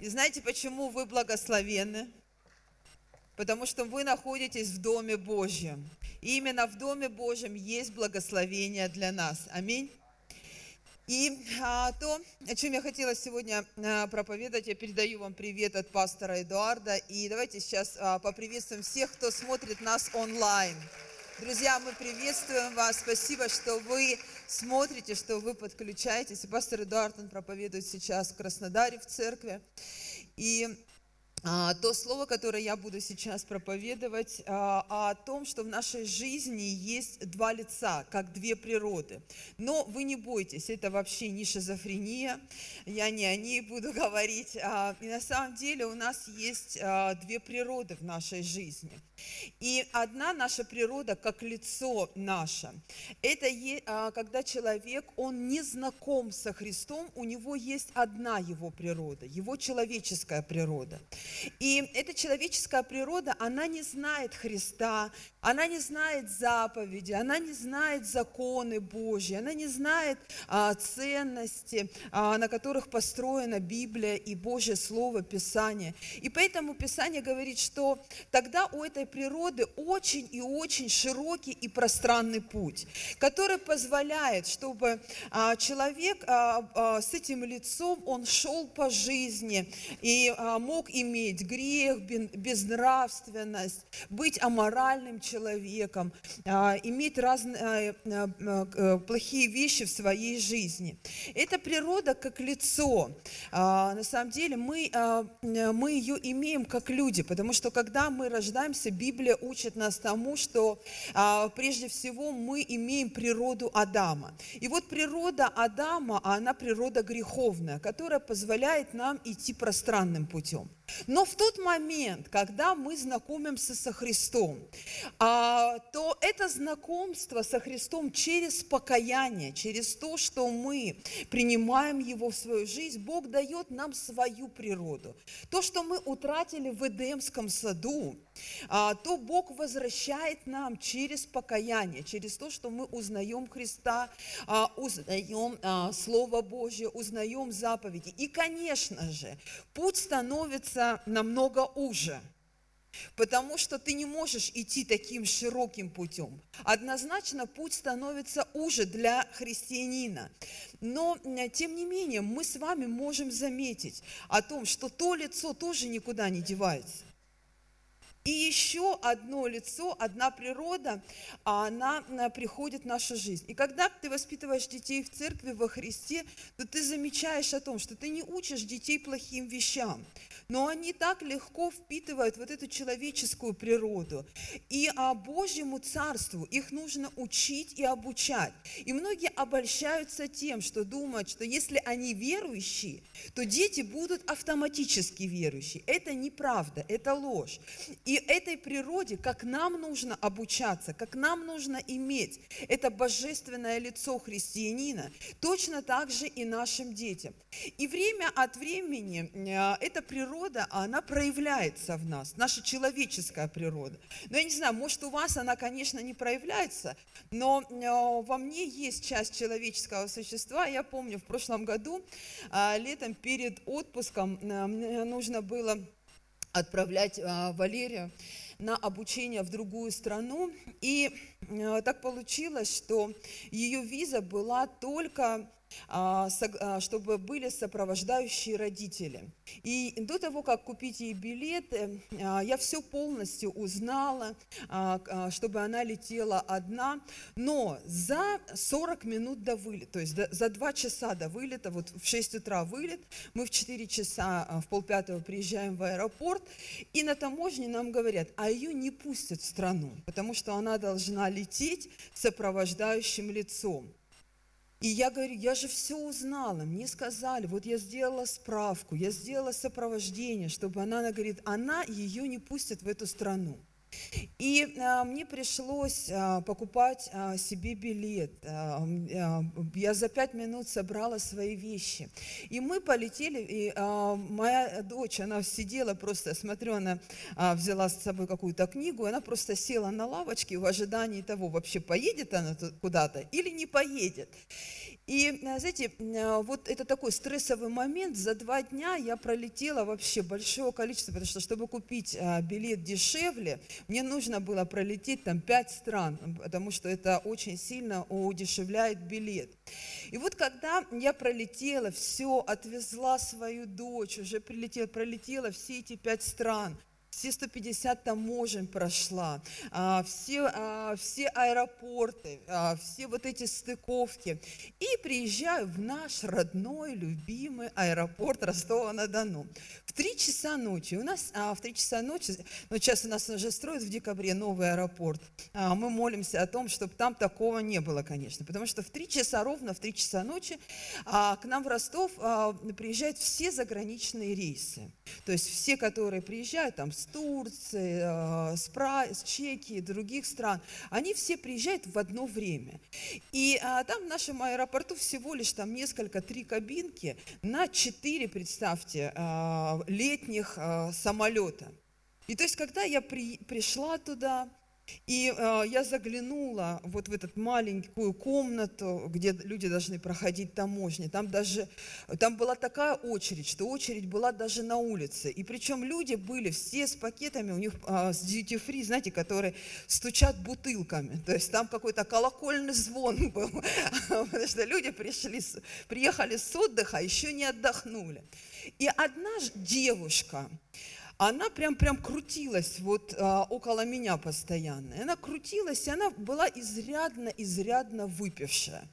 И знаете, почему вы благословенны? Потому что вы находитесь в Доме Божьем. И именно в Доме Божьем есть благословение для нас. Аминь. И а, то, о чем я хотела сегодня а, проповедовать, я передаю вам привет от пастора Эдуарда. И давайте сейчас а, поприветствуем всех, кто смотрит нас онлайн. Друзья, мы приветствуем вас. Спасибо, что вы смотрите, что вы подключаетесь. Пастор Эдуард, он проповедует сейчас в Краснодаре в церкви. И то слово, которое я буду сейчас проповедовать, а, о том, что в нашей жизни есть два лица, как две природы. Но вы не бойтесь, это вообще не шизофрения, я не о ней буду говорить. А, и на самом деле у нас есть две природы в нашей жизни. И одна наша природа, как лицо наше, это когда человек, он не знаком со Христом, у него есть одна его природа, его человеческая природа. И эта человеческая природа, она не знает Христа, она не знает заповеди, она не знает законы Божьи, она не знает а, ценности, а, на которых построена Библия и Божье Слово, Писание. И поэтому Писание говорит, что тогда у этой природы очень и очень широкий и пространный путь, который позволяет, чтобы а, человек а, а, с этим лицом, он шел по жизни и а, мог иметь грех, безнравственность, быть аморальным человеком, а, иметь разные а, а, плохие вещи в своей жизни. Это природа как лицо. На самом деле мы, мы ее имеем как люди, потому что когда мы рождаемся, Библия учит нас тому, что прежде всего мы имеем природу Адама. И вот природа Адама, она природа греховная, которая позволяет нам идти пространным путем. Но в тот момент, когда мы знакомимся со Христом, а, то это знакомство со Христом через покаяние, через то, что мы принимаем Его в свою жизнь, Бог дает нам свою природу. То, что мы утратили в Эдемском саду, то Бог возвращает нам через покаяние, через то, что мы узнаем Христа, а, узнаем Слово Божье, узнаем заповеди. И, конечно же, путь становится становится намного уже. Потому что ты не можешь идти таким широким путем. Однозначно путь становится уже для христианина. Но, тем не менее, мы с вами можем заметить о том, что то лицо тоже никуда не девается. И еще одно лицо, одна природа, а она приходит в нашу жизнь. И когда ты воспитываешь детей в церкви во Христе, то ты замечаешь о том, что ты не учишь детей плохим вещам, но они так легко впитывают вот эту человеческую природу. И а Божьему Царству их нужно учить и обучать. И многие обольщаются тем, что думают, что если они верующие, то дети будут автоматически верующие. Это неправда, это ложь. И этой природе, как нам нужно обучаться, как нам нужно иметь это божественное лицо христианина, точно так же и нашим детям. И время от времени э, эта природа, она проявляется в нас, наша человеческая природа. Но я не знаю, может у вас она, конечно, не проявляется, но э, во мне есть часть человеческого существа. Я помню, в прошлом году, э, летом перед отпуском, мне нужно было отправлять а, Валерию на обучение в другую страну. И а, так получилось, что ее виза была только чтобы были сопровождающие родители. И до того, как купить ей билеты, а, я все полностью узнала, чтобы она летела одна. Но за 40 минут до вылета, то есть за 2 часа до вылета, вот в 6 утра вылет, мы в 4 часа, в полпятого приезжаем в аэропорт, и на таможне нам говорят, а ее не пустят в страну, потому что она должна лететь сопровождающим лицом. И я говорю, я же все узнала, мне сказали, вот я сделала справку, я сделала сопровождение, чтобы она, она говорит, она ее не пустит в эту страну. И а, мне пришлось а, покупать а, себе билет. А, а, я за пять минут собрала свои вещи. И мы полетели, и а, моя дочь, она сидела просто, смотрю, она а, взяла с собой какую-то книгу, и она просто села на лавочке в ожидании того, вообще поедет она куда-то или не поедет. И, э, знаете, э, вот это такой стрессовый момент. За два дня я пролетела вообще большое количество, потому что, чтобы купить э, билет дешевле, мне нужно было пролететь там пять стран, потому что это очень сильно удешевляет билет. И вот когда я пролетела, все, отвезла свою дочь, уже прилетела, пролетела все эти пять стран – все 150 таможен прошла, а, все, а, все аэропорты, а, все вот эти стыковки. И приезжаю в наш родной, любимый аэропорт Ростова-на-Дону. В три часа ночи, у нас в три часа ночи, ну сейчас у нас уже строят в декабре новый аэропорт, мы молимся о том, чтобы там такого не было, конечно, потому что в три часа, ровно в три часа ночи к нам в Ростов приезжают все заграничные рейсы. То есть все, которые приезжают там с Турции, э, с, Пра... с Чехии, других стран, они все приезжают в одно время. И а, там в нашем аэропорту всего лишь там несколько, три кабинки на четыре, представьте, а, летних а, самолета. И то есть, когда я при, пришла туда, и э, я заглянула вот в эту маленькую комнату, где люди должны проходить таможни. Там даже, там была такая очередь, что очередь была даже на улице. И причем люди были все с пакетами, у них э, с duty free, знаете, которые стучат бутылками. То есть там какой-то колокольный звон был, потому что люди пришли, приехали с отдыха, еще не отдохнули. И одна девушка, она прям, прям крутилась вот а, около меня постоянно. Она крутилась, и она была изрядно, изрядно выпившая.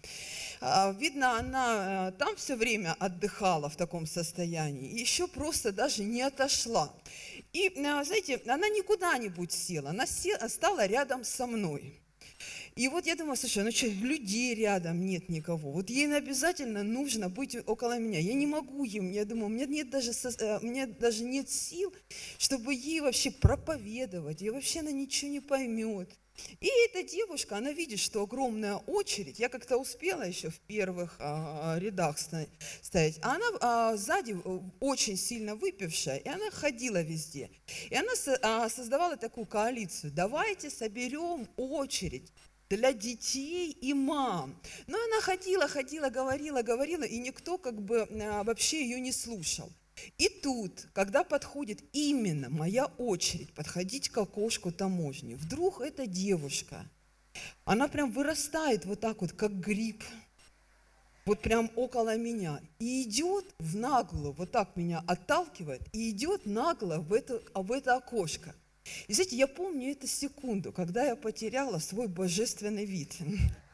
А, видно, она а, там все время отдыхала в таком состоянии, еще просто даже не отошла. И, а, знаете, она не куда-нибудь села, она села, стала рядом со мной. И вот я думаю, слушай, ну что, людей рядом нет никого. Вот ей обязательно нужно быть около меня. Я не могу им, я думаю, у меня нет даже, э, у меня даже нет сил, чтобы ей вообще проповедовать. И вообще она ничего не поймет. И эта девушка, она видит, что огромная очередь. Я как-то успела еще в первых а, рядах стоять. А она а, сзади э, очень сильно выпившая, и она ходила везде. И она а, создавала такую коалицию. Давайте соберем очередь для детей и мам. Но она ходила, ходила, говорила, говорила, и никто как бы а, вообще ее не слушал. И тут, когда подходит именно моя очередь подходить к окошку таможни, вдруг эта девушка, она прям вырастает вот так вот, как гриб, вот прям около меня, и идет в наглую, вот так меня отталкивает, и идет нагло в это, в это окошко. И знаете, я помню эту секунду, когда я потеряла свой божественный вид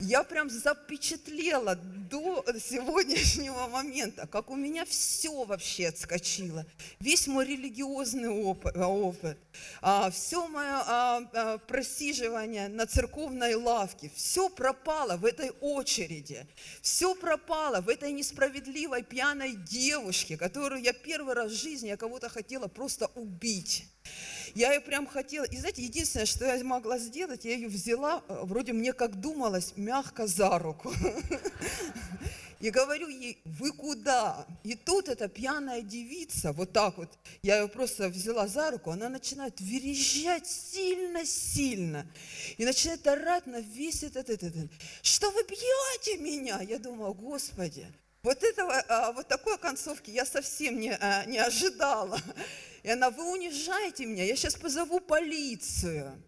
я прям запечатлела до сегодняшнего момента, как у меня все вообще отскочило. Весь мой религиозный опыт, опыт а, все мое а, а, просиживание на церковной лавке, все пропало в этой очереди. Все пропало в этой несправедливой пьяной девушке, которую я первый раз в жизни, я кого-то хотела просто убить. Я ее прям хотела. И знаете, единственное, что я могла сделать, я ее взяла, э, вроде мне как думалось, мягко за руку. И говорю ей, вы куда? И тут эта пьяная девица, вот так вот, я ее просто взяла за руку, она начинает верещать сильно-сильно. И начинает орать на весь этот, этот, этот. Что вы бьете меня? Я думаю, Господи, вот, этого, а, вот такой концовки я совсем не, а, не ожидала. И она, вы унижаете меня, я сейчас позову полицию.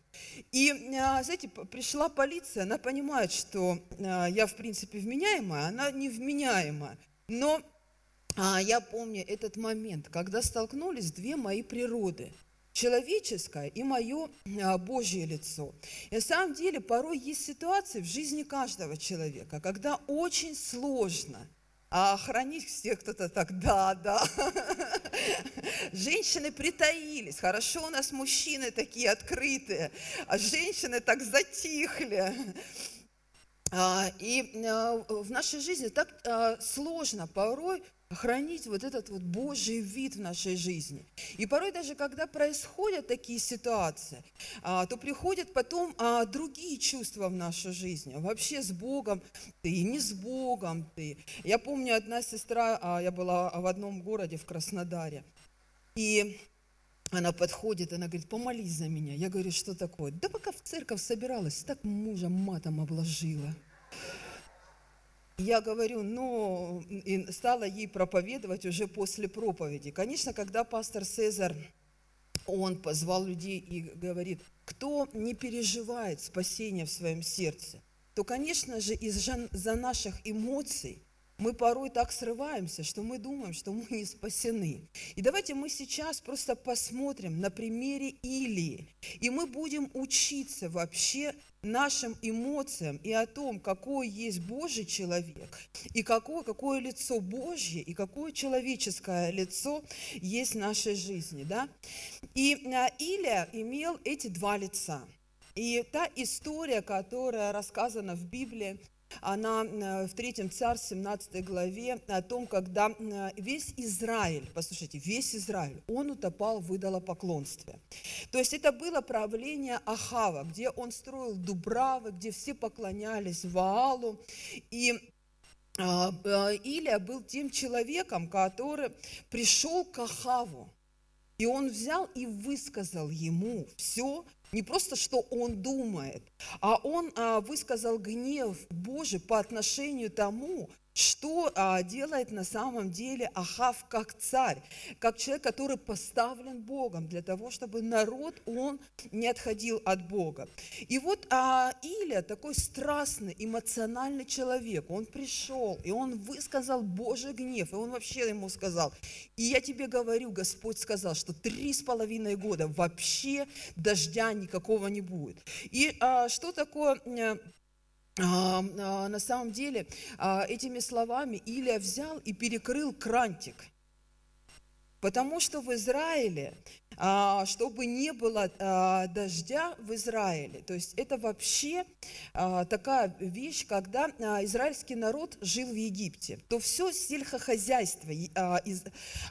И, а, знаете, пришла полиция, она понимает, что я, в принципе, вменяемая, она невменяемая. Но я помню этот момент, когда столкнулись две мои природы – человеческое и мое Божье лицо. И на самом деле порой есть ситуации в жизни каждого человека, когда очень сложно – а хранить все кто-то так, да, да. Женщины притаились. Хорошо у нас мужчины такие открытые, а женщины так затихли. А, и а, в нашей жизни так а, сложно порой хранить вот этот вот Божий вид в нашей жизни. И порой даже когда происходят такие ситуации, то приходят потом другие чувства в нашу жизнь. Вообще с Богом ты, не с Богом ты. Я помню, одна сестра, я была в одном городе, в Краснодаре, и она подходит, она говорит, помолись за меня. Я говорю, что такое? Да пока в церковь собиралась, так мужа матом обложила. Я говорю, ну, и стала ей проповедовать уже после проповеди. Конечно, когда пастор Цезарь, он позвал людей и говорит, кто не переживает спасения в своем сердце, то, конечно же, из-за наших эмоций – мы порой так срываемся, что мы думаем, что мы не спасены. И давайте мы сейчас просто посмотрим на примере Илии, и мы будем учиться вообще нашим эмоциям и о том, какой есть Божий человек, и какое, какое лицо Божье, и какое человеческое лицо есть в нашей жизни. Да? И а, Илия имел эти два лица. И та история, которая рассказана в Библии, она э, в третьем царь, 17 главе, о том, когда э, весь Израиль, послушайте, весь Израиль, он утопал в идолопоклонстве. То есть это было правление Ахава, где он строил дубравы, где все поклонялись Ваалу. И э, Илия был тем человеком, который пришел к Ахаву, и он взял и высказал ему все, не просто, что он думает, а он а, высказал гнев Божий по отношению тому, что а, делает на самом деле Ахав как царь, как человек, который поставлен Богом для того, чтобы народ, он не отходил от Бога. И вот а, Илия, такой страстный, эмоциональный человек, он пришел, и он высказал Божий гнев, и он вообще ему сказал, и я тебе говорю, Господь сказал, что три с половиной года вообще дождя никакого не будет. И а, что такое а, на самом деле а, этими словами Илия взял и перекрыл крантик. Потому что в Израиле а, чтобы не было а, дождя в Израиле. То есть это вообще а, такая вещь, когда израильский народ жил в Египте, то все сельхохозяйство из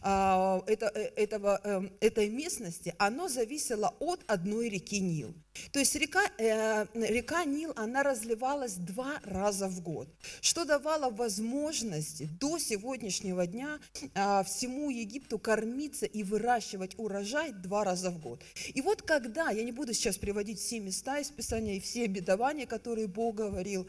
э, этого, эм, этой местности, оно зависело от одной реки Нил. То есть река, э, река Нил, она разливалась два раза в год, что давало возможность до сегодняшнего дня всему Египту кормиться и выращивать урожай два раза в год. И вот когда, я не буду сейчас приводить все места из Писания и все обетования, которые Бог говорил,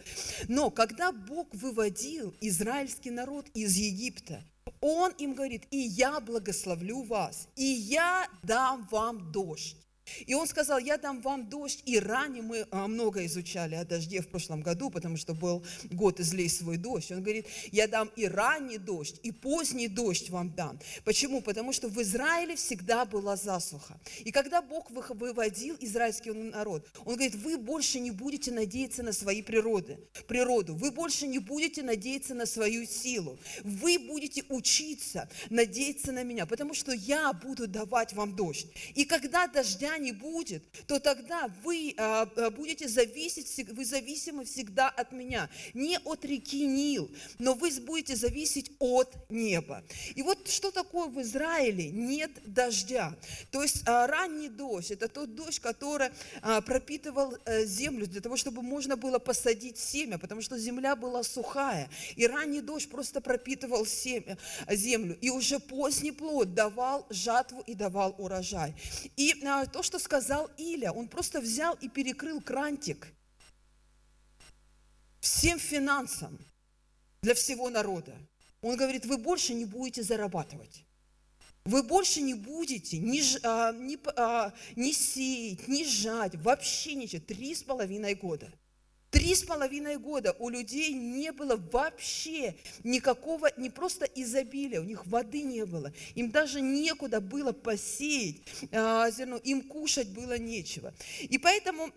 но когда Бог выводил израильский народ из Египта, он им говорит, и я благословлю вас, и я дам вам дождь. И он сказал, я дам вам дождь. И ранее мы а, много изучали о дожде в прошлом году, потому что был год излей свой дождь. Он говорит, я дам и ранний дождь, и поздний дождь вам дам. Почему? Потому что в Израиле всегда была засуха. И когда Бог выводил израильский народ, он говорит, вы больше не будете надеяться на свои природы, природу, вы больше не будете надеяться на свою силу, вы будете учиться надеяться на меня, потому что я буду давать вам дождь. И когда дождя не будет, то тогда вы а, а, будете зависеть, вы зависимы всегда от меня. Не от реки Нил, но вы будете зависеть от неба. И вот что такое в Израиле? Нет дождя. То есть а, ранний дождь, это тот дождь, который пропитывал э, землю для того, чтобы можно было посадить семя, потому что земля была сухая. И ранний дождь просто пропитывал семя, землю. И уже поздний плод давал жатву и давал урожай. И то, что что сказал Иля. Он просто взял и перекрыл крантик всем финансам для всего народа. Он говорит, вы больше не будете зарабатывать. Вы больше не будете ни, а, ни, а, ни сеять, ни жать, вообще ничего. Три с половиной года. Три с половиной года у людей не было вообще никакого, не просто изобилия, у них воды не было. Им даже некуда было посеять а, зерно, им кушать было нечего. И поэтому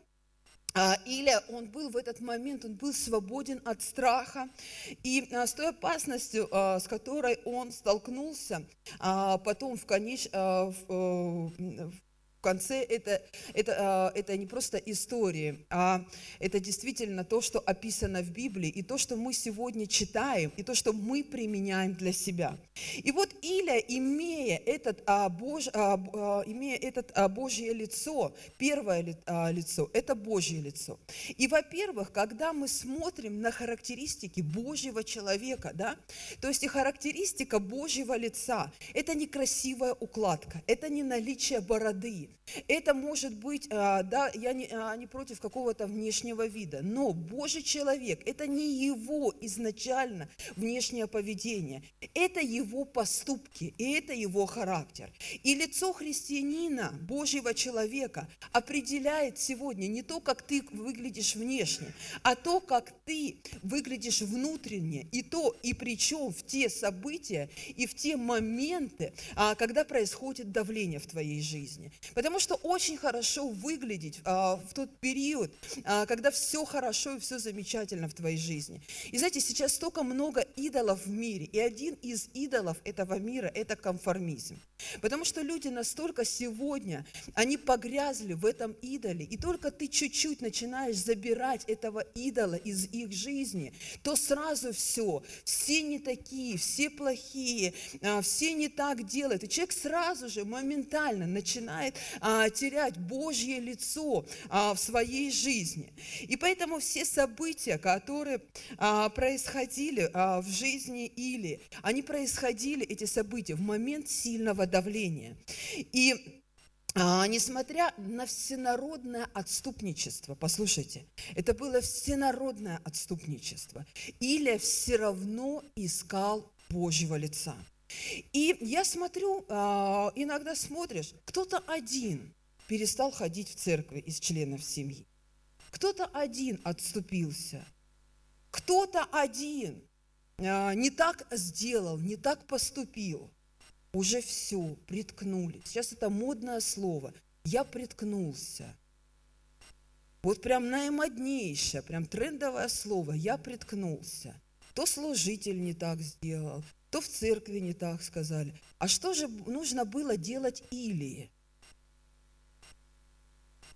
а, Илья, он был в этот момент, он был свободен от страха. И а, с той опасностью, а, с которой он столкнулся, потом в, конеч... в конце это, это, а, это не просто истории, а это действительно то, что описано в Библии, и то, что мы сегодня читаем, и то, что мы применяем для себя. И вот Иля, имея, этот, а, Бож, а, а, имея этот а, Божье лицо, первое а, лицо, это Божье лицо. И, во-первых, когда мы смотрим на характеристики Божьего человека, да, то есть и характеристика Божьего лица, это не красивая укладка, это не наличие бороды, это может быть, а, да, я не, а, не против какого-то внешнего вида, но Божий человек – это не его изначально внешнее поведение, это его поступки, и это его характер. И лицо христианина, Божьего человека, определяет сегодня не то, как ты выглядишь внешне, а то, как ты выглядишь внутренне, и то, и причем в те события, и в те моменты, а, когда происходит давление в твоей жизни. Потому что очень хорошо выглядеть а, в тот период, а, когда все хорошо и все замечательно в твоей жизни. И знаете, сейчас столько много идолов в мире, и один из идолов этого мира – это конформизм. Потому что люди настолько сегодня, они погрязли в этом идоле, и только ты чуть-чуть начинаешь забирать этого идола из их жизни, то сразу все, все не такие, все плохие, а, все не так делают. И человек сразу же, моментально начинает а, терять Божье лицо а, в своей жизни. И поэтому все события, которые происходили в жизни Или, они происходили, эти события, в момент сильного давления. И а, несмотря на всенародное отступничество, послушайте, это было всенародное отступничество, Илия все равно искал Божьего лица. И я смотрю, а, иногда смотришь, кто-то один перестал ходить в церкви из членов семьи, кто-то один отступился, кто-то один а, не так сделал, не так поступил – уже все, приткнулись. Сейчас это модное слово. Я приткнулся. Вот прям наимоднейшее, прям трендовое слово. Я приткнулся. То служитель не так сделал, то в церкви не так сказали. А что же нужно было делать Илии?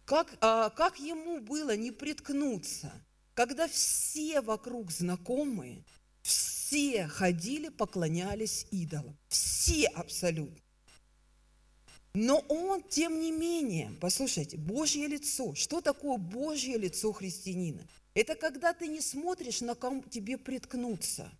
Как, а, как ему было не приткнуться, когда все вокруг знакомые, все ходили, поклонялись идолам. Все абсолютно. Но он, тем не менее, послушайте, Божье лицо. Что такое Божье лицо христианина? Это когда ты не смотришь, на ком тебе приткнуться,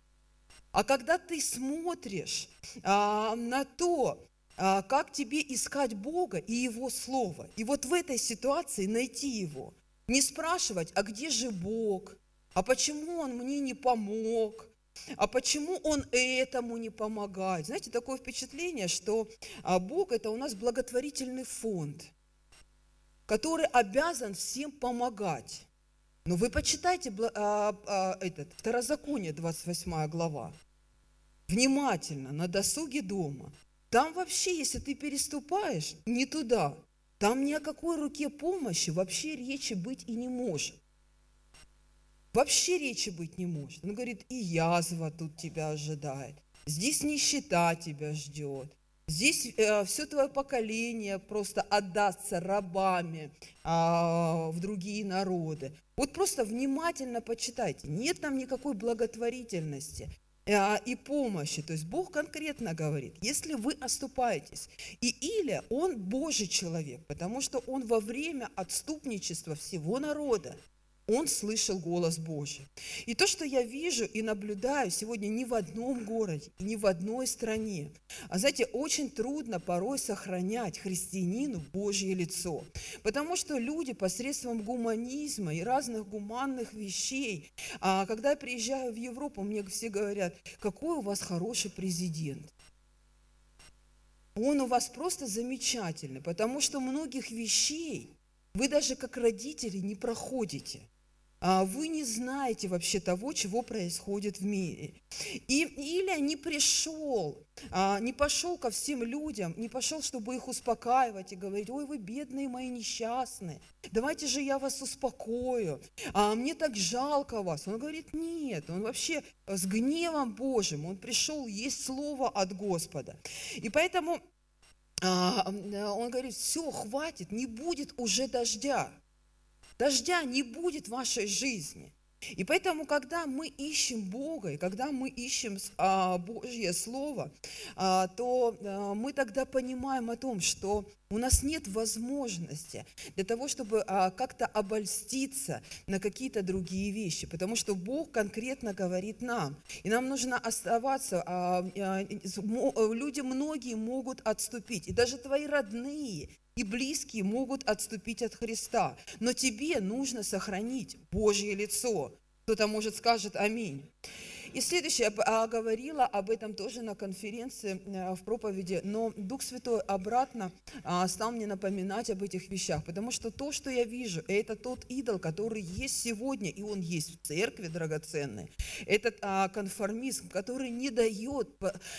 а когда ты смотришь а, на то, а, как тебе искать Бога и Его Слово. И вот в этой ситуации найти Его. Не спрашивать, а где же Бог? А почему Он мне не помог? А почему он этому не помогает? Знаете, такое впечатление, что а, Бог – это у нас благотворительный фонд, который обязан всем помогать. Но вы почитайте а, а, этот, Второзаконие, 28 глава, внимательно, на досуге дома. Там вообще, если ты переступаешь не туда, там ни о какой руке помощи вообще речи быть и не может. Вообще речи быть не может. Он говорит, и язва тут тебя ожидает. Здесь нищета тебя ждет. Здесь э, все твое поколение просто отдастся рабами а, в другие народы. Вот просто внимательно почитайте. Нет там никакой благотворительности а, и помощи. То есть Бог конкретно говорит, если вы оступаетесь, и Илия, он Божий человек, потому что он во время отступничества всего народа, он слышал голос Божий. И то, что я вижу и наблюдаю сегодня ни в одном городе, ни в одной стране, а знаете, очень трудно порой сохранять христианину Божье лицо, потому что люди посредством гуманизма и разных гуманных вещей, а когда я приезжаю в Европу, мне все говорят, какой у вас хороший президент. Он у вас просто замечательный, потому что многих вещей вы даже как родители не проходите – вы не знаете вообще того, чего происходит в мире. И Илия не пришел, а, не пошел ко всем людям, не пошел, чтобы их успокаивать и говорить, ой, вы бедные мои несчастные, давайте же я вас успокою, а мне так жалко вас. Он говорит, нет, он вообще с гневом Божьим, он пришел, есть слово от Господа. И поэтому а, он говорит, все, хватит, не будет уже дождя. Дождя не будет в вашей жизни. И поэтому, когда мы ищем Бога, и когда мы ищем а, Божье Слово, а, то а, мы тогда понимаем о том, что у нас нет возможности для того, чтобы а, как-то обольститься на какие-то другие вещи, потому что Бог конкретно говорит нам, и нам нужно оставаться. А, а, люди многие могут отступить, и даже твои родные, и близкие могут отступить от Христа. Но тебе нужно сохранить Божье лицо. Кто-то, может, скажет «Аминь». И следующее, я говорила об этом тоже на конференции э, в проповеди, но Дух Святой обратно а, стал мне напоминать об этих вещах, потому что то, что я вижу, это тот идол, который есть сегодня, и он есть в церкви драгоценный, этот а, конформизм, который не дает,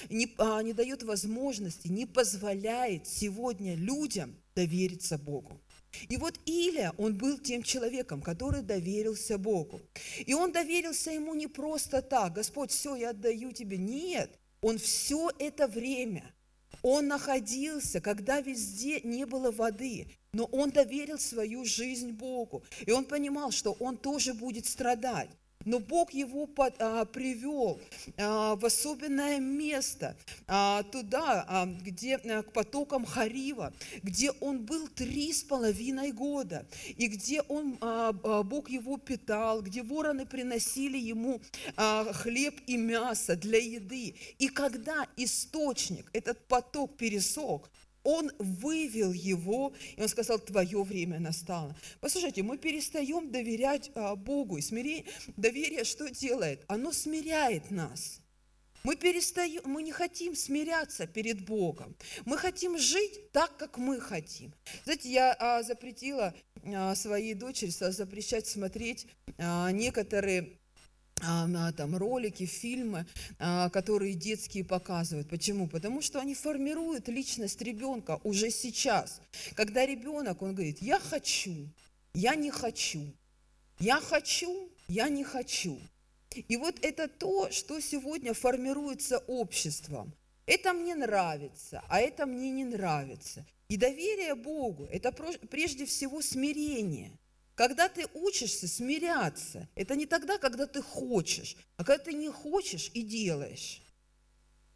не, а, не дает возможности, не позволяет сегодня людям довериться Богу. И вот Илия, он был тем человеком, который доверился Богу. И он доверился ему не просто так, Господь, все, я отдаю тебе. Нет, он все это время, он находился, когда везде не было воды, но он доверил свою жизнь Богу. И он понимал, что он тоже будет страдать. Но Бог его под, а, привел а, в особенное место, а, туда, а, где а, к потокам Харива, где он был три с половиной года, и где он, а, а, Бог его питал, где вороны приносили ему а, хлеб и мясо для еды. И когда источник, этот поток пересох, он вывел его, и он сказал, твое время настало. Послушайте, мы перестаем доверять а, Богу. И смирение, доверие что делает? Оно смиряет нас. Мы, перестаем, мы не хотим смиряться перед Богом. Мы хотим жить так, как мы хотим. Знаете, я а, запретила а, своей дочери запрещать смотреть а, некоторые а, там, ролики, фильмы, а, которые детские показывают. Почему? Потому что они формируют личность ребенка уже сейчас. Когда ребенок, он говорит, я хочу, я не хочу, я хочу, я не хочу. И вот это то, что сегодня формируется обществом. Это мне нравится, а это мне не нравится. И доверие Богу – это прежде всего смирение – когда ты учишься смиряться, это не тогда, когда ты хочешь, а когда ты не хочешь и делаешь.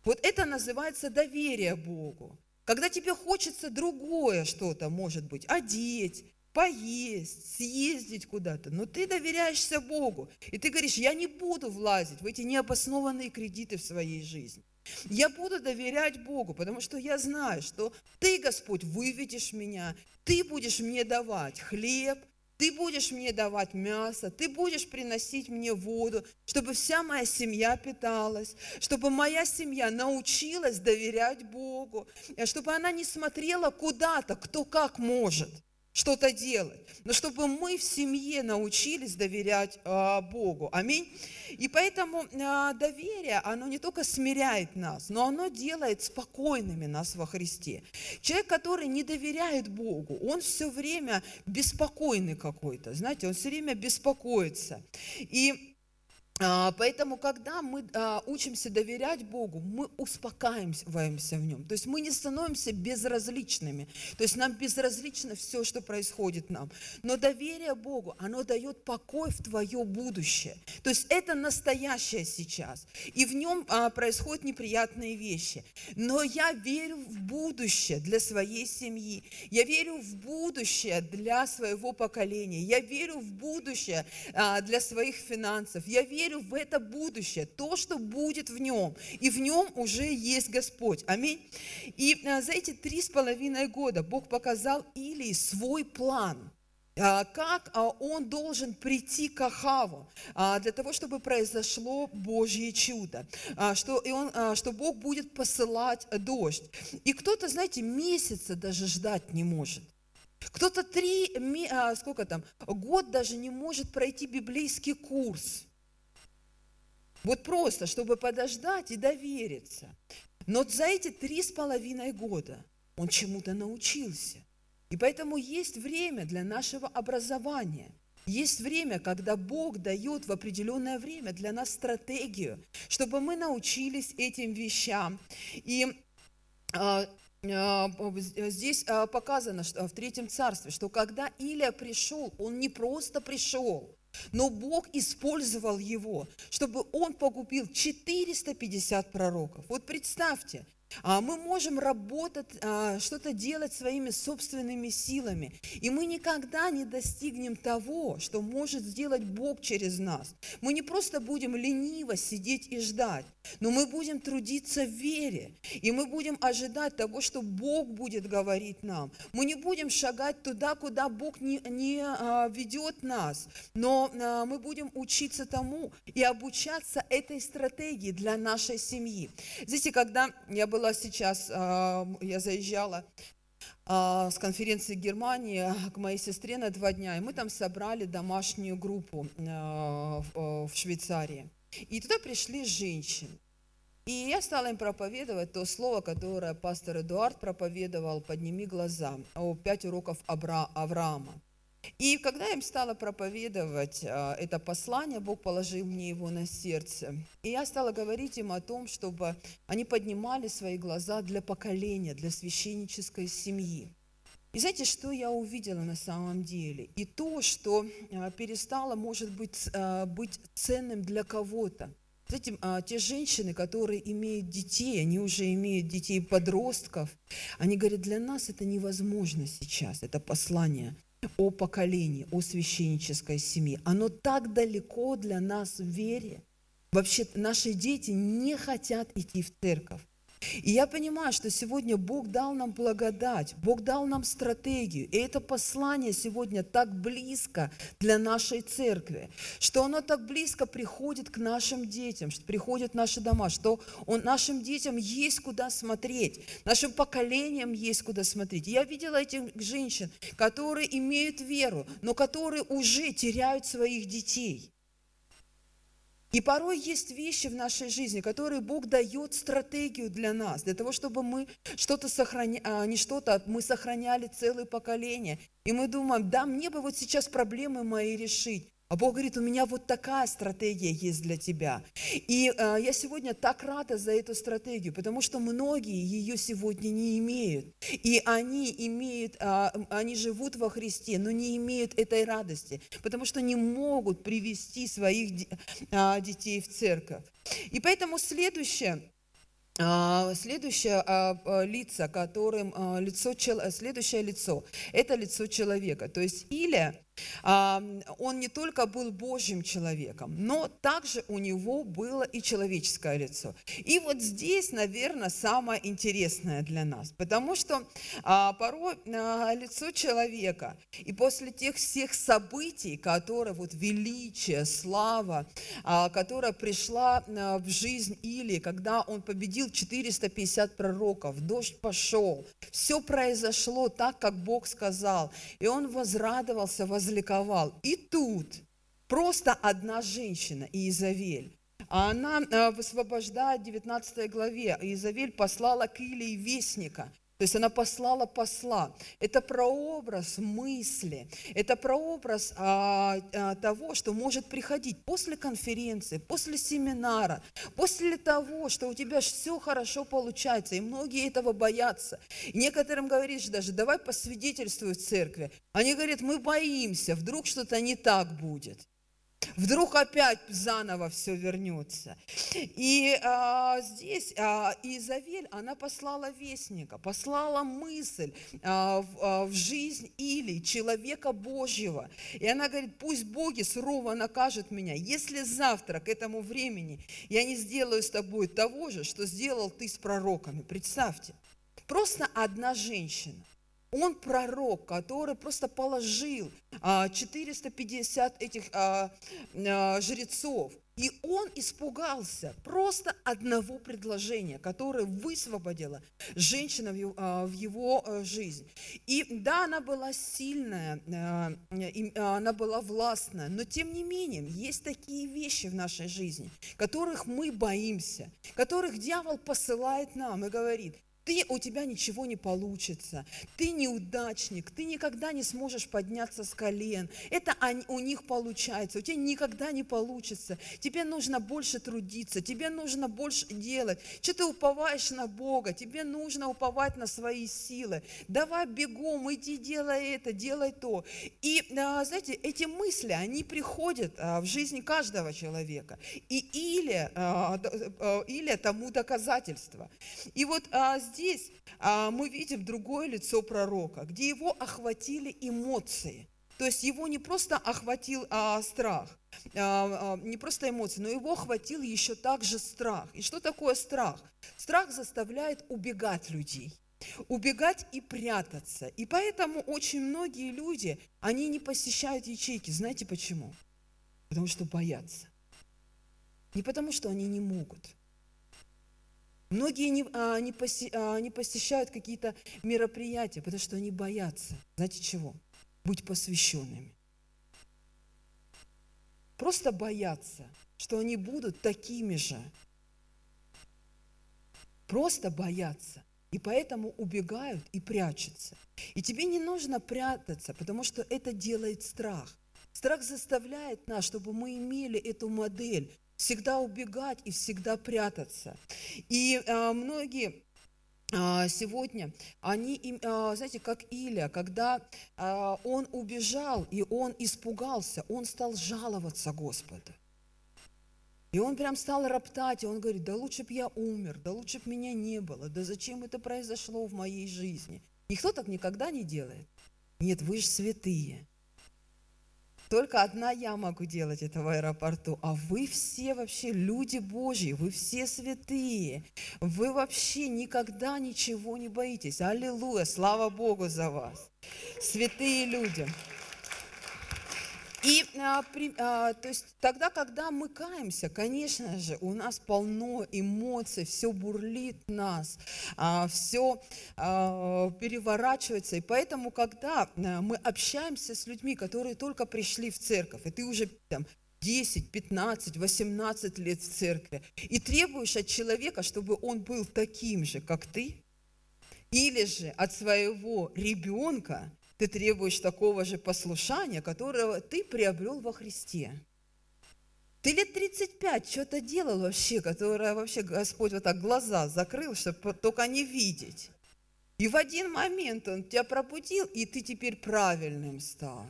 Вот это называется доверие Богу. Когда тебе хочется другое что-то, может быть, одеть, поесть, съездить куда-то, но ты доверяешься Богу, и ты говоришь, я не буду влазить в эти необоснованные кредиты в своей жизни. Я буду доверять Богу, потому что я знаю, что Ты, Господь, выведешь меня, Ты будешь мне давать хлеб, ты будешь мне давать мясо, ты будешь приносить мне воду, чтобы вся моя семья питалась, чтобы моя семья научилась доверять Богу, чтобы она не смотрела куда-то, кто как может – что-то делать, но чтобы мы в семье научились доверять а, Богу. Аминь. И поэтому а, доверие, оно не только смиряет нас, но оно делает спокойными нас во Христе. Человек, который не доверяет Богу, он все время беспокойный какой-то, знаете, он все время беспокоится. И поэтому, когда мы а, учимся доверять Богу, мы успокаиваемся в Нем. То есть мы не становимся безразличными. То есть нам безразлично все, что происходит нам. Но доверие Богу, оно дает покой в твое будущее. То есть это настоящее сейчас. И в нем а, происходят неприятные вещи. Но я верю в будущее для своей семьи. Я верю в будущее для своего поколения. Я верю в будущее для своих финансов. Я верю верю в это будущее, то, что будет в нем. И в нем уже есть Господь. Аминь. И а, за эти три с половиной года Бог показал Илии свой план а, как а, он должен прийти к Ахаву для того, чтобы произошло Божье чудо, что, и он, что Бог будет посылать дождь. И кто-то, знаете, месяца даже ждать не может. Кто-то три, сколько там, год даже не может пройти библейский курс. Вот просто, чтобы подождать и довериться. Но за эти три с половиной года он чему-то научился. И поэтому есть время для нашего образования. Есть время, когда Бог дает в определенное время для нас стратегию, чтобы мы научились этим вещам. И а, а, здесь а, показано что, в Третьем Царстве, что когда Илия пришел, он не просто пришел, но Бог использовал его, чтобы он погубил 450 пророков. Вот представьте, а мы можем работать, а, что-то делать своими собственными силами. И мы никогда не достигнем того, что может сделать Бог через нас. Мы не просто будем лениво сидеть и ждать, но мы будем трудиться в вере. И мы будем ожидать того, что Бог будет говорить нам. Мы не будем шагать туда, куда Бог не, не а, ведет нас, но мы будем учиться тому и обучаться этой стратегии для нашей семьи. Знаете, когда я была сейчас, а, я заезжала а, с конференции Германии к моей сестре на два дня, и мы там собрали домашнюю группу а, в Швейцарии. И туда пришли женщины. И я стала им проповедовать то слово, которое пастор Эдуард проповедовал «Подними глаза» о пять уроков Авраама. И когда я им стала проповедовать а, это послание, Бог положил мне его на сердце. И я стала говорить им о том, чтобы они поднимали свои глаза для поколения, для священнической семьи. И знаете, что я увидела на самом деле? И то, что а, перестало, может быть, а, быть ценным для кого-то. Знаете, те женщины, которые имеют детей, они уже имеют детей подростков, они говорят, для нас это невозможно сейчас, это послание – о поколении, о священнической семье. Оно так далеко для нас в вере. Вообще наши дети не хотят идти в церковь. И я понимаю, что сегодня Бог дал нам благодать, Бог дал нам стратегию. И это послание сегодня так близко для нашей церкви, что оно так близко приходит к нашим детям, что приходит в наши дома, что он, нашим детям есть куда смотреть, нашим поколениям есть куда смотреть. Я видела этих женщин, которые имеют веру, но которые уже теряют своих детей. И порой есть вещи в нашей жизни, которые Бог дает стратегию для нас, для того, чтобы мы что-то сохраняли, а не что-то, мы сохраняли целое поколение. И мы думаем, да, мне бы вот сейчас проблемы мои решить. А Бог говорит, у меня вот такая стратегия есть для тебя. И э, я сегодня так рада за эту стратегию, потому что многие ее сегодня не имеют. И они имеют, э, они живут во Христе, но не имеют этой радости, потому что не могут привести своих э, детей в церковь. И поэтому следующее, Следующее лицо, которым лицо, следующее лицо, это лицо человека. То есть Илия, он не только был Божьим человеком, но также у него было и человеческое лицо. И вот здесь, наверное, самое интересное для нас, потому что а, порой а, лицо человека, и после тех всех событий, которые, вот величие, слава, а, которая пришла в жизнь Или, когда он победил 450 пророков, дождь пошел, все произошло так, как Бог сказал, и он возрадовался, возрадовался возликовал. И тут просто одна женщина, Иезавель, а она э, высвобождает в 19 главе. Иезавель послала к Илии вестника. То есть она послала посла. Это прообраз мысли, это прообраз а, а, того, что может приходить после конференции, после семинара, после того, что у тебя все хорошо получается, и многие этого боятся. Некоторым говоришь даже, давай посвидетельствуй в церкви. Они говорят, мы боимся, вдруг что-то не так будет. Вдруг опять заново все вернется. И а, здесь а, Изавель, она послала вестника, послала мысль а, в, а, в жизнь или человека Божьего. И она говорит, пусть боги сурово накажут меня, если завтра к этому времени я не сделаю с тобой того же, что сделал ты с пророками. Представьте, просто одна женщина он пророк, который просто положил 450 а, этих а, а, жрецов. И он испугался просто одного предложения, которое высвободило женщина в его, его жизнь. И да, она была сильная, она была властная, но тем не менее есть такие вещи в нашей жизни, которых мы боимся, которых дьявол посылает нам и говорит, ты, у тебя ничего не получится, ты неудачник, ты никогда не сможешь подняться с колен. Это они, у них получается, у тебя никогда не получится. Тебе нужно больше трудиться, тебе нужно больше делать. Что ты уповаешь на Бога? Тебе нужно уповать на свои силы. Давай бегом, иди делай это, делай то. И, а, знаете, эти мысли, они приходят а, в жизни каждого человека. И или, а, или тому доказательство. И вот здесь а, мы видим другое лицо пророка, где его охватили эмоции. То есть его не просто охватил а, страх, а, а, не просто эмоции, но его охватил еще также страх. И что такое страх? Страх заставляет убегать людей убегать и прятаться. И поэтому очень многие люди, они не посещают ячейки. Знаете почему? Потому что боятся. Не потому, что они не могут, Многие не, а, не, поси, а, не посещают какие-то мероприятия, потому что они боятся. Знаете чего? Быть посвященными. Просто боятся, что они будут такими же. Просто боятся. И поэтому убегают и прячутся. И тебе не нужно прятаться, потому что это делает страх. Страх заставляет нас, чтобы мы имели эту модель, всегда убегать и всегда прятаться. И а, многие а, сегодня, они, а, знаете, как Илья, когда он убежал и он испугался, он стал жаловаться Господу. И он прям стал роптать, и он говорит, да лучше бы я умер, да лучше бы меня не было, да зачем это произошло в моей жизни? Никто так никогда не делает. Нет, вы же святые. Только одна я могу делать это в аэропорту, а вы все вообще люди Божьи, вы все святые. Вы вообще никогда ничего не боитесь. Аллилуйя, слава Богу за вас. Святые люди. И а, при, а, то есть тогда, когда мы каемся, конечно же, у нас полно эмоций, все бурлит нас, а, все а, переворачивается. И поэтому, когда а, мы общаемся с людьми, которые только пришли в церковь, и ты уже там 10, 15, 18 лет в церкви, и требуешь от человека, чтобы он был таким же, как ты, или же от своего ребенка, ты требуешь такого же послушания, которого ты приобрел во Христе. Ты лет 35 что-то делал вообще, которое вообще Господь вот так глаза закрыл, чтобы только не видеть. И в один момент Он тебя пробудил, и ты теперь правильным стал.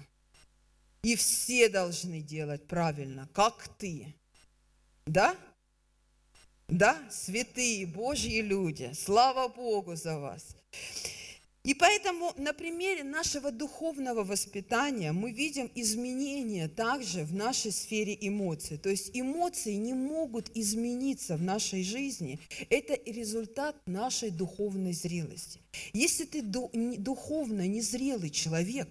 И все должны делать правильно, как ты. Да? Да, святые Божьи люди, слава Богу за вас. И поэтому на примере нашего духовного воспитания мы видим изменения также в нашей сфере эмоций. То есть эмоции не могут измениться в нашей жизни. Это результат нашей духовной зрелости. Если ты духовно незрелый человек,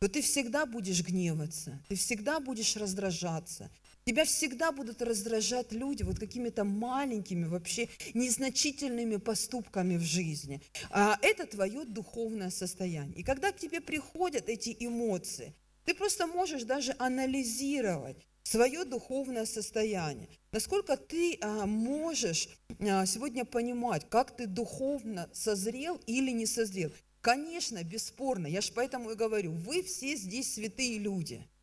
то ты всегда будешь гневаться, ты всегда будешь раздражаться, Тебя всегда будут раздражать люди вот какими-то маленькими, вообще незначительными поступками в жизни. А это твое духовное состояние. И когда к тебе приходят эти эмоции, ты просто можешь даже анализировать свое духовное состояние. Насколько ты а, можешь а, сегодня понимать, как ты духовно созрел или не созрел. Конечно, бесспорно, я же поэтому и говорю, вы все здесь святые люди –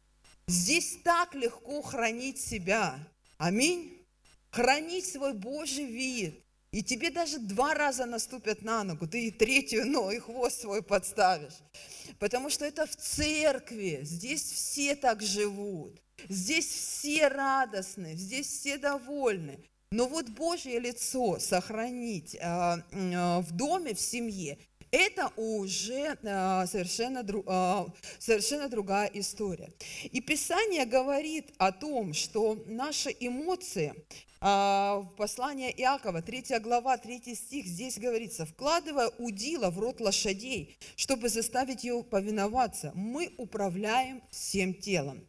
Здесь так легко хранить себя. Аминь. Хранить свой Божий вид. И тебе даже два раза наступят на ногу, ты и третью ногу, и хвост свой подставишь. Потому что это в церкви, здесь все так живут, здесь все радостны, здесь все довольны. Но вот Божье лицо сохранить э, э, в доме, в семье, это уже а, совершенно, а, совершенно другая история. И Писание говорит о том, что наши эмоции, в послании Иакова, 3 глава, 3 стих, здесь говорится, вкладывая удила в рот лошадей, чтобы заставить ее повиноваться, мы управляем всем телом.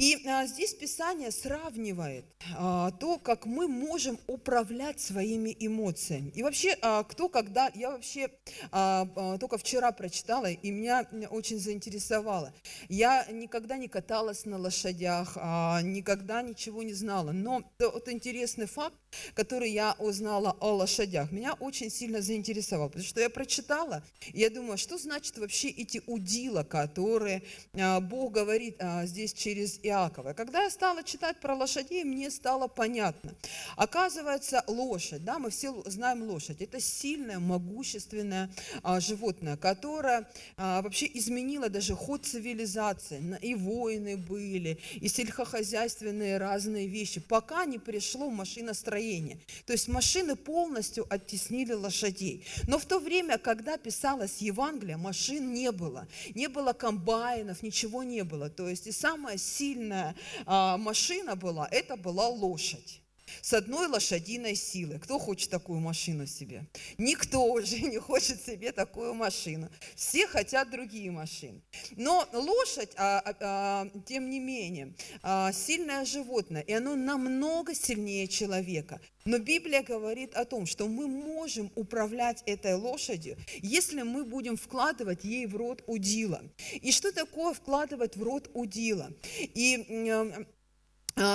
И а, здесь Писание сравнивает а, то, как мы можем управлять своими эмоциями. И вообще, а, кто когда, я вообще а, а, только вчера прочитала, и меня очень заинтересовало. Я никогда не каталась на лошадях, а, никогда ничего не знала. Но вот интересный факт, который я узнала о лошадях, меня очень сильно заинтересовал, потому что я прочитала, и я думаю, что значит вообще эти удила, которые а, Бог говорит а, здесь через Иакова. Когда я стала читать про лошадей, мне стало понятно. Оказывается, лошадь, да, мы все знаем лошадь, это сильное, могущественное а, животное, которое а, вообще изменило даже ход цивилизации. И войны были, и сельскохозяйственные разные вещи, пока не пришло машиностроение. То есть машины полностью оттеснили лошадей. Но в то время, когда писалось Евангелие, машин не было. Не было комбайнов, ничего не было. То есть и самая сильная сильная а, машина была, это была лошадь с одной лошадиной силой. Кто хочет такую машину себе? Никто уже не хочет себе такую машину. Все хотят другие машины. Но лошадь, а, а, а, тем не менее, а, сильное животное, и оно намного сильнее человека. Но Библия говорит о том, что мы можем управлять этой лошадью, если мы будем вкладывать ей в рот удила. И что такое вкладывать в рот удила? И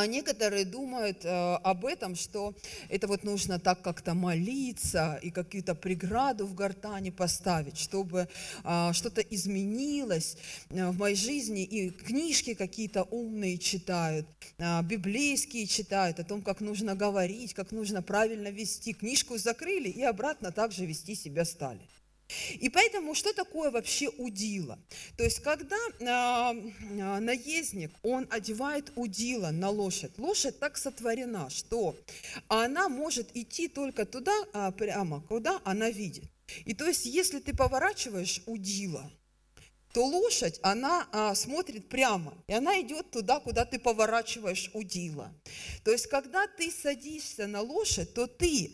некоторые думают э, об этом, что это вот нужно так как-то молиться и какую-то преграду в гортане поставить, чтобы а, что-то изменилось в моей жизни. И книжки какие-то умные читают, а, библейские читают о том, как нужно говорить, как нужно правильно вести. Книжку закрыли и обратно также вести себя стали. И поэтому что такое вообще удила? То есть когда э, наездник, он одевает удила на лошадь, лошадь так сотворена, что она может идти только туда, э, прямо, куда она видит. И то есть если ты поворачиваешь удила, то лошадь, она а, смотрит прямо, и она идет туда, куда ты поворачиваешь удила. То есть, когда ты садишься на лошадь, то ты,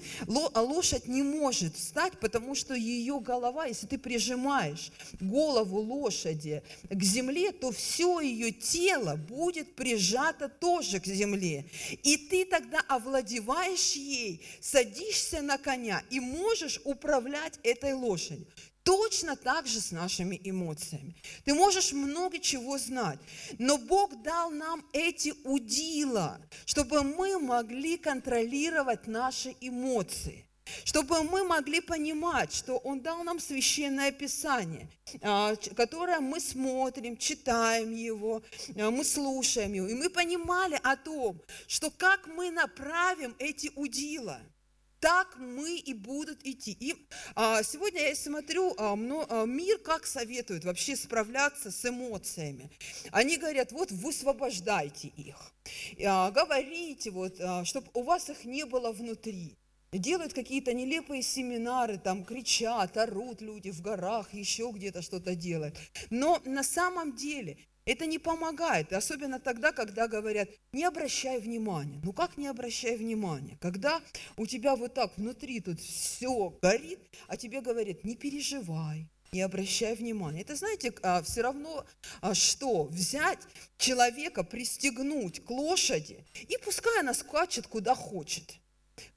а лошадь не может встать, потому что ее голова, если ты прижимаешь голову лошади к земле, то все ее тело будет прижато тоже к земле. И ты тогда овладеваешь ей, садишься на коня и можешь управлять этой лошадью. Точно так же с нашими эмоциями. Ты можешь много чего знать, но Бог дал нам эти удила, чтобы мы могли контролировать наши эмоции чтобы мы могли понимать, что Он дал нам священное писание, а, которое мы смотрим, читаем его, а, мы слушаем его, и мы понимали о том, что как мы направим эти удила – так мы и будут идти. И а, сегодня я смотрю, а, но, а, мир как советует вообще справляться с эмоциями. Они говорят, вот высвобождайте их, а, говорите, вот, а, чтобы у вас их не было внутри. Делают какие-то нелепые семинары, там кричат, орут люди в горах, еще где-то что-то делают. Но на самом деле это не помогает, особенно тогда, когда говорят, не обращай внимания. Ну как не обращай внимания? Когда у тебя вот так внутри тут все горит, а тебе говорят, не переживай, не обращай внимания. Это, знаете, а, все равно, а, что взять человека, пристегнуть к лошади, и пускай она скачет куда хочет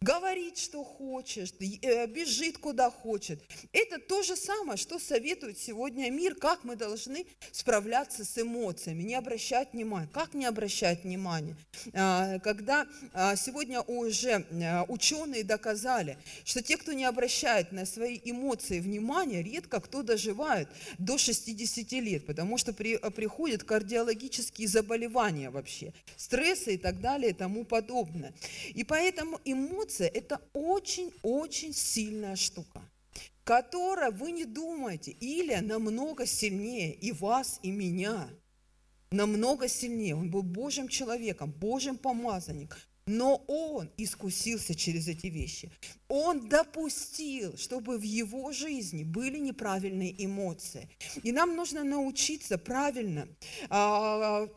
говорит, что хочет, э, бежит, куда хочет. Это то же самое, что советует сегодня мир, как мы должны справляться с эмоциями, не обращать внимания. Как не обращать внимания? А, когда а, сегодня уже а, ученые доказали, что те, кто не обращает на свои эмоции внимания, редко кто доживает до 60 лет, потому что при, приходят кардиологические заболевания вообще, стрессы и так далее и тому подобное. И поэтому эмоции эмоция – это очень-очень сильная штука, которая, вы не думаете, или намного сильнее и вас, и меня, намного сильнее. Он был Божьим человеком, Божьим помазанником, но он искусился через эти вещи. Он допустил, чтобы в его жизни были неправильные эмоции. И нам нужно научиться правильно а,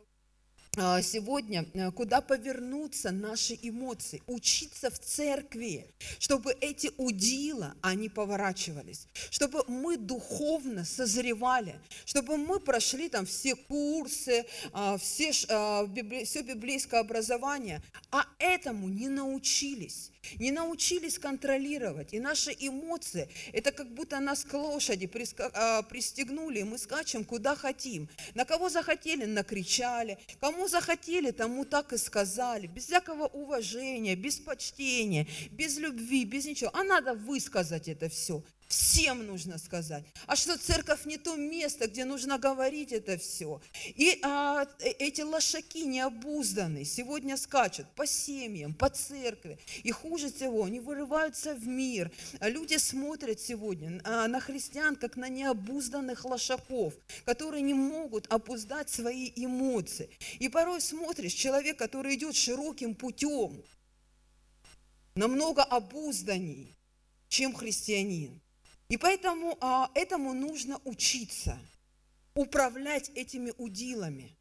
сегодня, э, куда повернуться наши эмоции, учиться в церкви, чтобы эти удила, они поворачивались, чтобы мы духовно созревали, чтобы мы прошли там все курсы, а, все, а, все библейское образование, а этому не научились не научились контролировать. И наши эмоции, это как будто нас к лошади а, пристегнули, мы скачем куда хотим. На кого захотели, накричали. Кому захотели, тому так и сказали. Без всякого уважения, без почтения, без любви, без ничего. А надо высказать это все. Всем нужно сказать. А что церковь не то место, где нужно говорить это все. И а, э, эти лошаки необузданные сегодня скачут по семьям, по церкви. И хуже всего, они вырываются в мир. Люди смотрят сегодня а, на христиан, как на необузданных лошаков, которые не могут опуздать свои эмоции. И порой смотришь, человек, который идет широким путем, намного обузданней, чем христианин. И поэтому а, этому нужно учиться, управлять этими удилами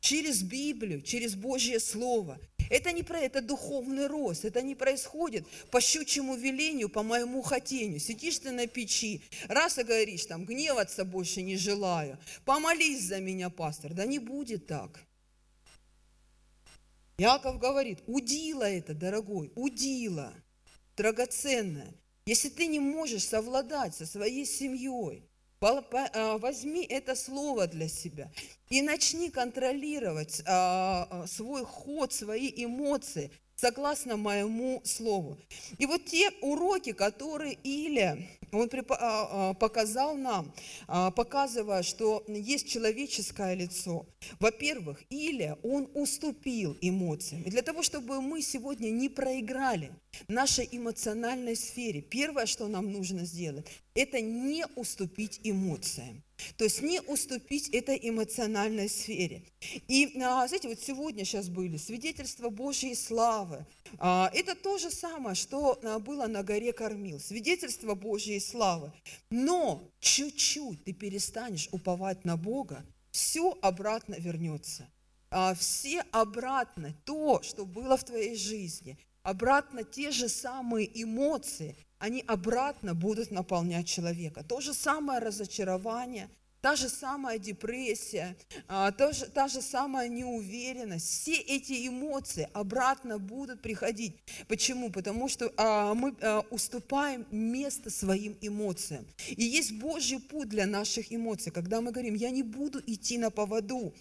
через Библию, через Божье Слово. Это не про это духовный рост, это не происходит по щучьему велению, по моему хотению. Сидишь ты на печи, раз и говоришь, там, гневаться больше не желаю, помолись за меня, пастор. Да не будет так. Яков говорит, удила это, дорогой, удила, драгоценное. Если ты не можешь совладать со своей семьей, а, возьми это слово для себя и начни контролировать а, а, свой ход, свои эмоции согласно моему слову. И вот те уроки, которые Илья он показал нам, показывая, что есть человеческое лицо. Во-первых, Илья, он уступил эмоциям. И для того, чтобы мы сегодня не проиграли нашей эмоциональной сфере, первое, что нам нужно сделать, это не уступить эмоциям. То есть не уступить этой эмоциональной сфере. И, а, знаете, вот сегодня сейчас были свидетельства Божьей славы. А, это то же самое, что а, было на горе Кормил. Свидетельство Божьей славы. Но чуть-чуть ты перестанешь уповать на Бога, все обратно вернется. Все обратно то, что было в твоей жизни, обратно те же самые эмоции, они обратно будут наполнять человека. То же самое разочарование, та же самая депрессия, а, та же, та же самая неуверенность, все эти эмоции обратно будут приходить. Почему? Потому что а, мы а, уступаем место своим эмоциям. И есть Божий путь для наших эмоций, когда мы говорим, я не буду идти на поводу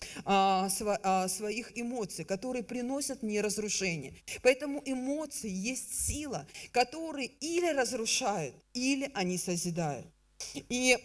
своих эмоций, которые приносят мне разрушение. Поэтому эмоции есть сила, которые или разрушают, или они созидают. И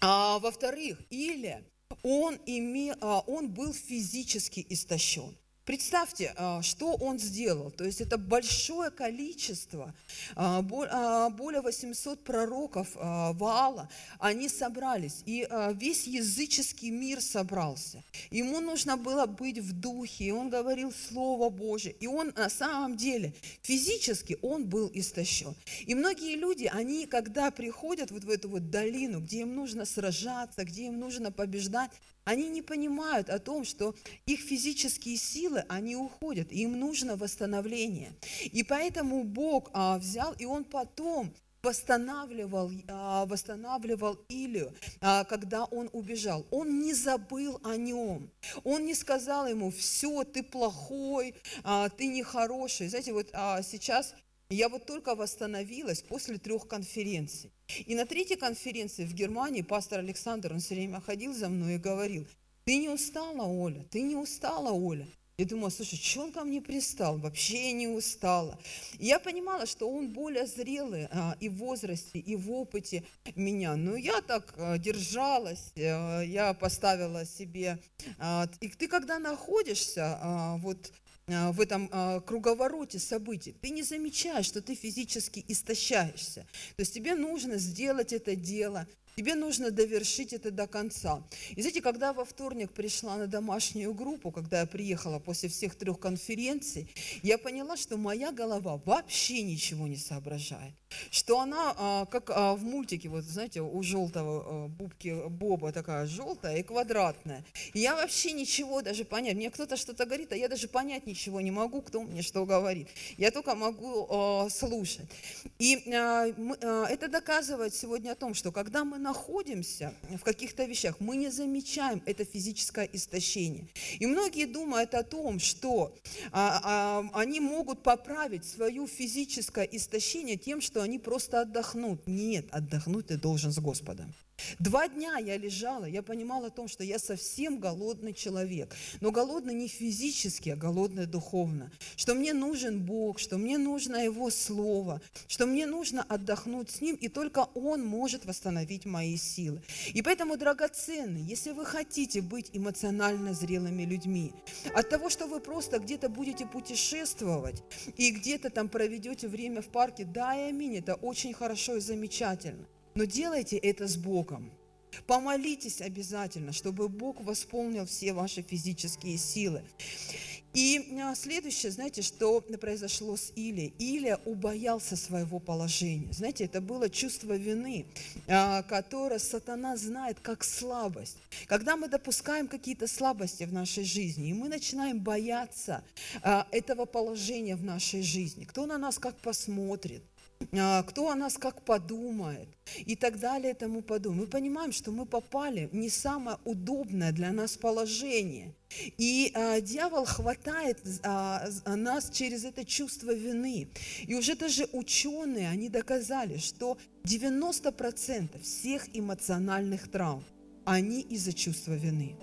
а, во-вторых, или он, име, а, он был физически истощен. Представьте, а, что он сделал. То есть это большое количество, а, а, более 800 пророков Ваала, они собрались, и весь языческий мир собрался. Ему нужно было быть в духе, и он говорил Слово Божие. И он на самом деле физически он был истощен. И многие люди, они когда приходят вот в эту вот долину, где им нужно сражаться, где им нужно побеждать, они не понимают о том, что их физические силы, они уходят, им нужно восстановление. И поэтому Бог а, взял, и Он потом восстанавливал, а, восстанавливал Илию, а, когда он убежал. Он не забыл о нем. Он не сказал ему, все, ты плохой, а, ты нехороший. Знаете, вот сейчас я вот только восстановилась после трех конференций. И на третьей конференции в Германии пастор Александр, он все время ходил за мной и говорил, ты не устала, Оля, ты не устала, Оля. Я думала, слушай, что он ко мне пристал? Вообще не устала. Я понимала, что он более зрелый а, и в возрасте, и в опыте меня. Но я так а, держалась, а, я поставила себе... А, и ты когда находишься а, вот в этом а, круговороте событий, ты не замечаешь, что ты физически истощаешься. То есть тебе нужно сделать это дело, Тебе нужно довершить это до конца. И знаете, когда во вторник пришла на домашнюю группу, когда я приехала после всех трех конференций, я поняла, что моя голова вообще ничего не соображает. Что она, а, как а, в мультике, вот знаете, у желтого а, бубки Боба такая желтая и квадратная. И я вообще ничего даже понять. Мне кто-то что-то говорит, а я даже понять ничего не могу, кто мне что говорит. Я только могу слушать. И это доказывает сегодня о том, что когда мы находимся в каких-то вещах, мы не замечаем это физическое истощение. И многие думают о том, что а, а, они могут поправить свое физическое истощение тем, что они просто отдохнут. Нет, отдохнуть ты должен с Господом. Два дня я лежала, я понимала о том, что я совсем голодный человек. Но голодный не физически, а голодный духовно. Что мне нужен Бог, что мне нужно Его Слово, что мне нужно отдохнуть с Ним, и только Он может восстановить мои силы. И поэтому, драгоценные, если вы хотите быть эмоционально зрелыми людьми, от того, что вы просто где-то будете путешествовать и где-то там проведете время в парке, да и аминь, это очень хорошо и замечательно. Но делайте это с Богом. Помолитесь обязательно, чтобы Бог восполнил все ваши физические силы. И а, следующее, знаете, что произошло с Илией? Илия убоялся своего положения. Знаете, это было чувство вины, а, которое сатана знает как слабость. Когда мы допускаем какие-то слабости в нашей жизни, и мы начинаем бояться а, этого положения в нашей жизни, кто на нас как посмотрит, кто о нас как подумает и так далее и тому подобное. Мы понимаем, что мы попали в не самое удобное для нас положение. И а, дьявол хватает а, нас через это чувство вины. И уже даже ученые, они доказали, что 90% всех эмоциональных травм, они из-за чувства вины.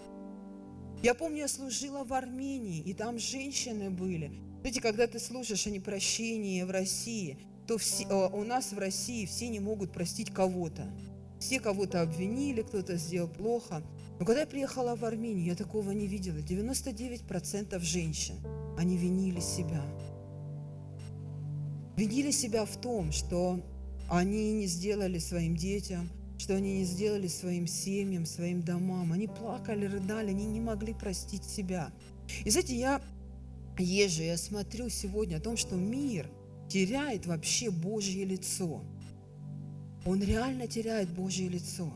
Я помню, я служила в Армении, и там женщины были. Знаете, когда ты слушаешь о непрощении в России – то все, э, у нас в России все не могут простить кого-то. Все кого-то обвинили, кто-то сделал плохо. Но когда я приехала в Армению, я такого не видела. 99% женщин, они винили себя. Винили себя в том, что они не сделали своим детям, что они не сделали своим семьям, своим домам. Они плакали, рыдали, они не могли простить себя. И знаете, я езжу, я смотрю сегодня о том, что мир – теряет вообще Божье лицо. Он реально теряет Божье лицо.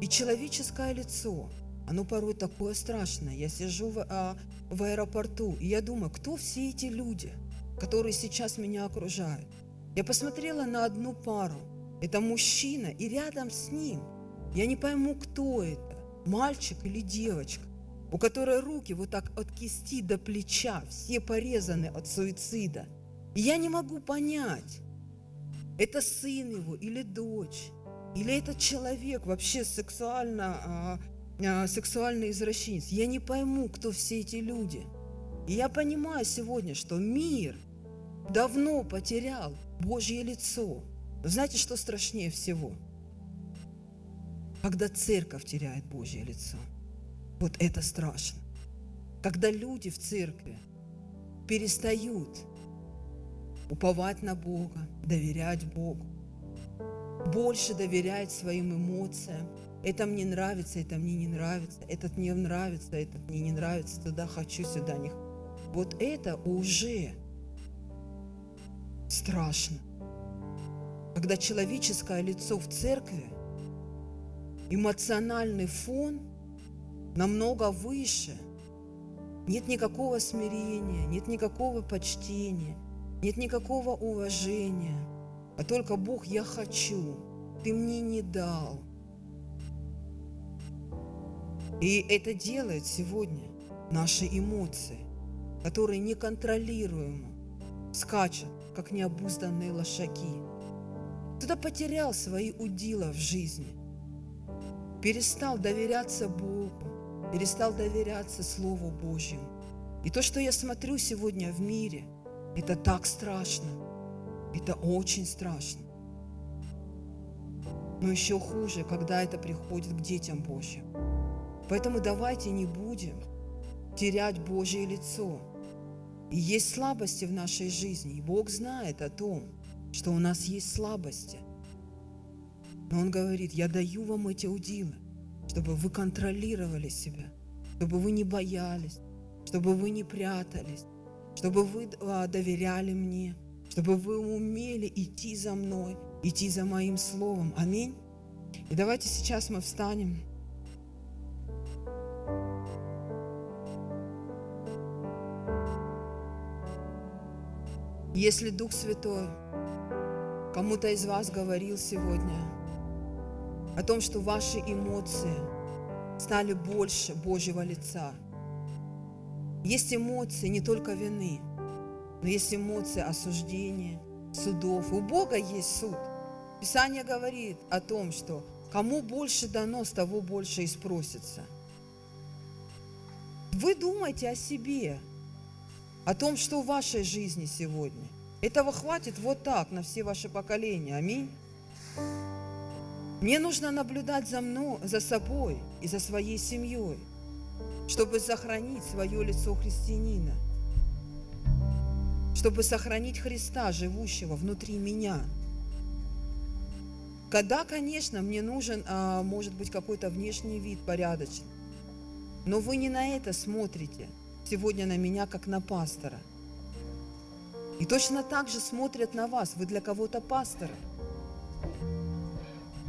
И человеческое лицо, оно порой такое страшное. Я сижу в, а, в аэропорту, и я думаю, кто все эти люди, которые сейчас меня окружают? Я посмотрела на одну пару. Это мужчина, и рядом с ним я не пойму, кто это, мальчик или девочка, у которой руки вот так от кисти до плеча, все порезаны от суицида – я не могу понять, это сын его или дочь, или этот человек вообще сексуально, а, а, сексуальный извращенец. Я не пойму, кто все эти люди. И я понимаю сегодня, что мир давно потерял Божье лицо. Знаете, что страшнее всего? Когда церковь теряет Божье лицо. Вот это страшно. Когда люди в церкви перестают уповать на Бога, доверять Богу, больше доверять своим эмоциям. Это мне нравится, это мне не нравится, этот мне нравится, этот мне не нравится, туда хочу, сюда не хочу. Вот это уже страшно. Когда человеческое лицо в церкви, эмоциональный фон намного выше, нет никакого смирения, нет никакого почтения, нет никакого уважения, а только Бог, я хочу, ты мне не дал. И это делает сегодня наши эмоции, которые неконтролируемо скачут, как необузданные лошаки. Кто-то потерял свои удила в жизни, перестал доверяться Богу, перестал доверяться Слову Божьему. И то, что я смотрю сегодня в мире – это так страшно. Это очень страшно. Но еще хуже, когда это приходит к детям Божьим. Поэтому давайте не будем терять Божье лицо. И есть слабости в нашей жизни. И Бог знает о том, что у нас есть слабости. Но Он говорит, я даю вам эти удилы, чтобы вы контролировали себя, чтобы вы не боялись, чтобы вы не прятались, чтобы вы а, доверяли мне, чтобы вы умели идти за мной, идти за моим словом. Аминь. И давайте сейчас мы встанем. Если Дух Святой кому-то из вас говорил сегодня о том, что ваши эмоции стали больше Божьего лица. Есть эмоции не только вины, но есть эмоции осуждения, судов. У Бога есть суд. Писание говорит о том, что кому больше дано, с того больше и спросится. Вы думайте о себе, о том, что в вашей жизни сегодня. Этого хватит вот так на все ваши поколения. Аминь. Мне нужно наблюдать за мной, за собой и за своей семьей, чтобы сохранить свое лицо христианина, чтобы сохранить Христа, живущего внутри меня. Когда, конечно, мне нужен, а, может быть, какой-то внешний вид порядочный, но вы не на это смотрите – сегодня на меня, как на пастора. И точно так же смотрят на вас. Вы для кого-то пастора.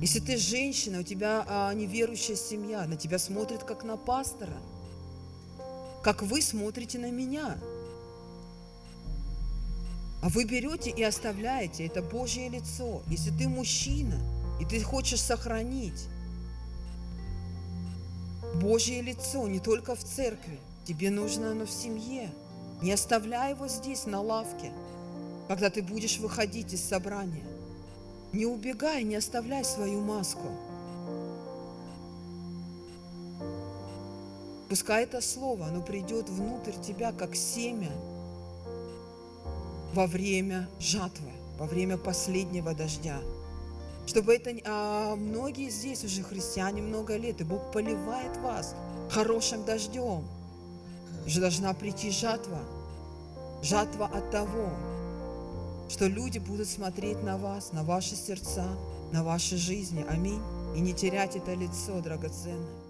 Если ты женщина, у тебя а, неверующая семья, на тебя смотрят как на пастора. Как вы смотрите на меня. А вы берете и оставляете это Божье лицо. Если ты мужчина, и ты хочешь сохранить Божье лицо не только в церкви, Тебе нужно оно в семье. Не оставляй его здесь, на лавке, когда ты будешь выходить из собрания. Не убегай, не оставляй свою маску. Пускай это слово, оно придет внутрь тебя, как семя во время жатвы, во время последнего дождя. Чтобы это... А многие здесь уже христиане много лет, и Бог поливает вас хорошим дождем же должна прийти жатва. Жатва от того, что люди будут смотреть на вас, на ваши сердца, на ваши жизни. Аминь. И не терять это лицо драгоценное.